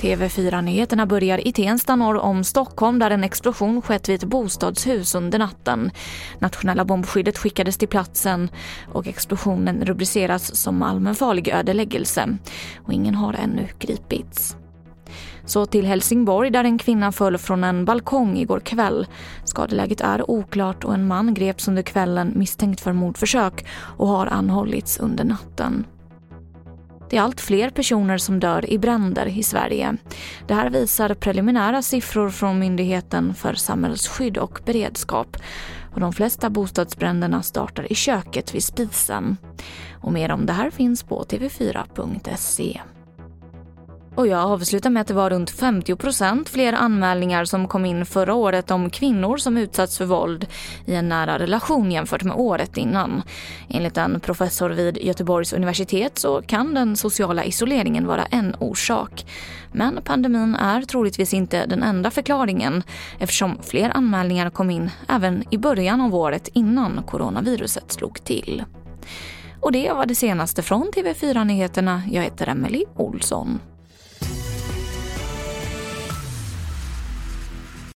TV4-nyheterna börjar i Tensta norr om Stockholm där en explosion skett vid ett bostadshus under natten. Nationella bombskyddet skickades till platsen och explosionen rubriceras som allmänfarlig ödeläggelse. Och ingen har ännu gripits. Så till Helsingborg där en kvinna föll från en balkong igår kväll. Skadeläget är oklart och en man greps under kvällen misstänkt för mordförsök och har anhållits under natten. Det är allt fler personer som dör i bränder i Sverige. Det här visar preliminära siffror från Myndigheten för samhällsskydd och beredskap. Och de flesta bostadsbränderna startar i köket vid spisen. Och mer om det här finns på tv4.se. Och jag avslutar med att det var runt 50% fler anmälningar som kom in förra året om kvinnor som utsatts för våld i en nära relation jämfört med året innan. Enligt en professor vid Göteborgs universitet så kan den sociala isoleringen vara en orsak. Men pandemin är troligtvis inte den enda förklaringen eftersom fler anmälningar kom in även i början av året innan coronaviruset slog till. Och det var det senaste från TV4 Nyheterna. Jag heter Emily Olsson.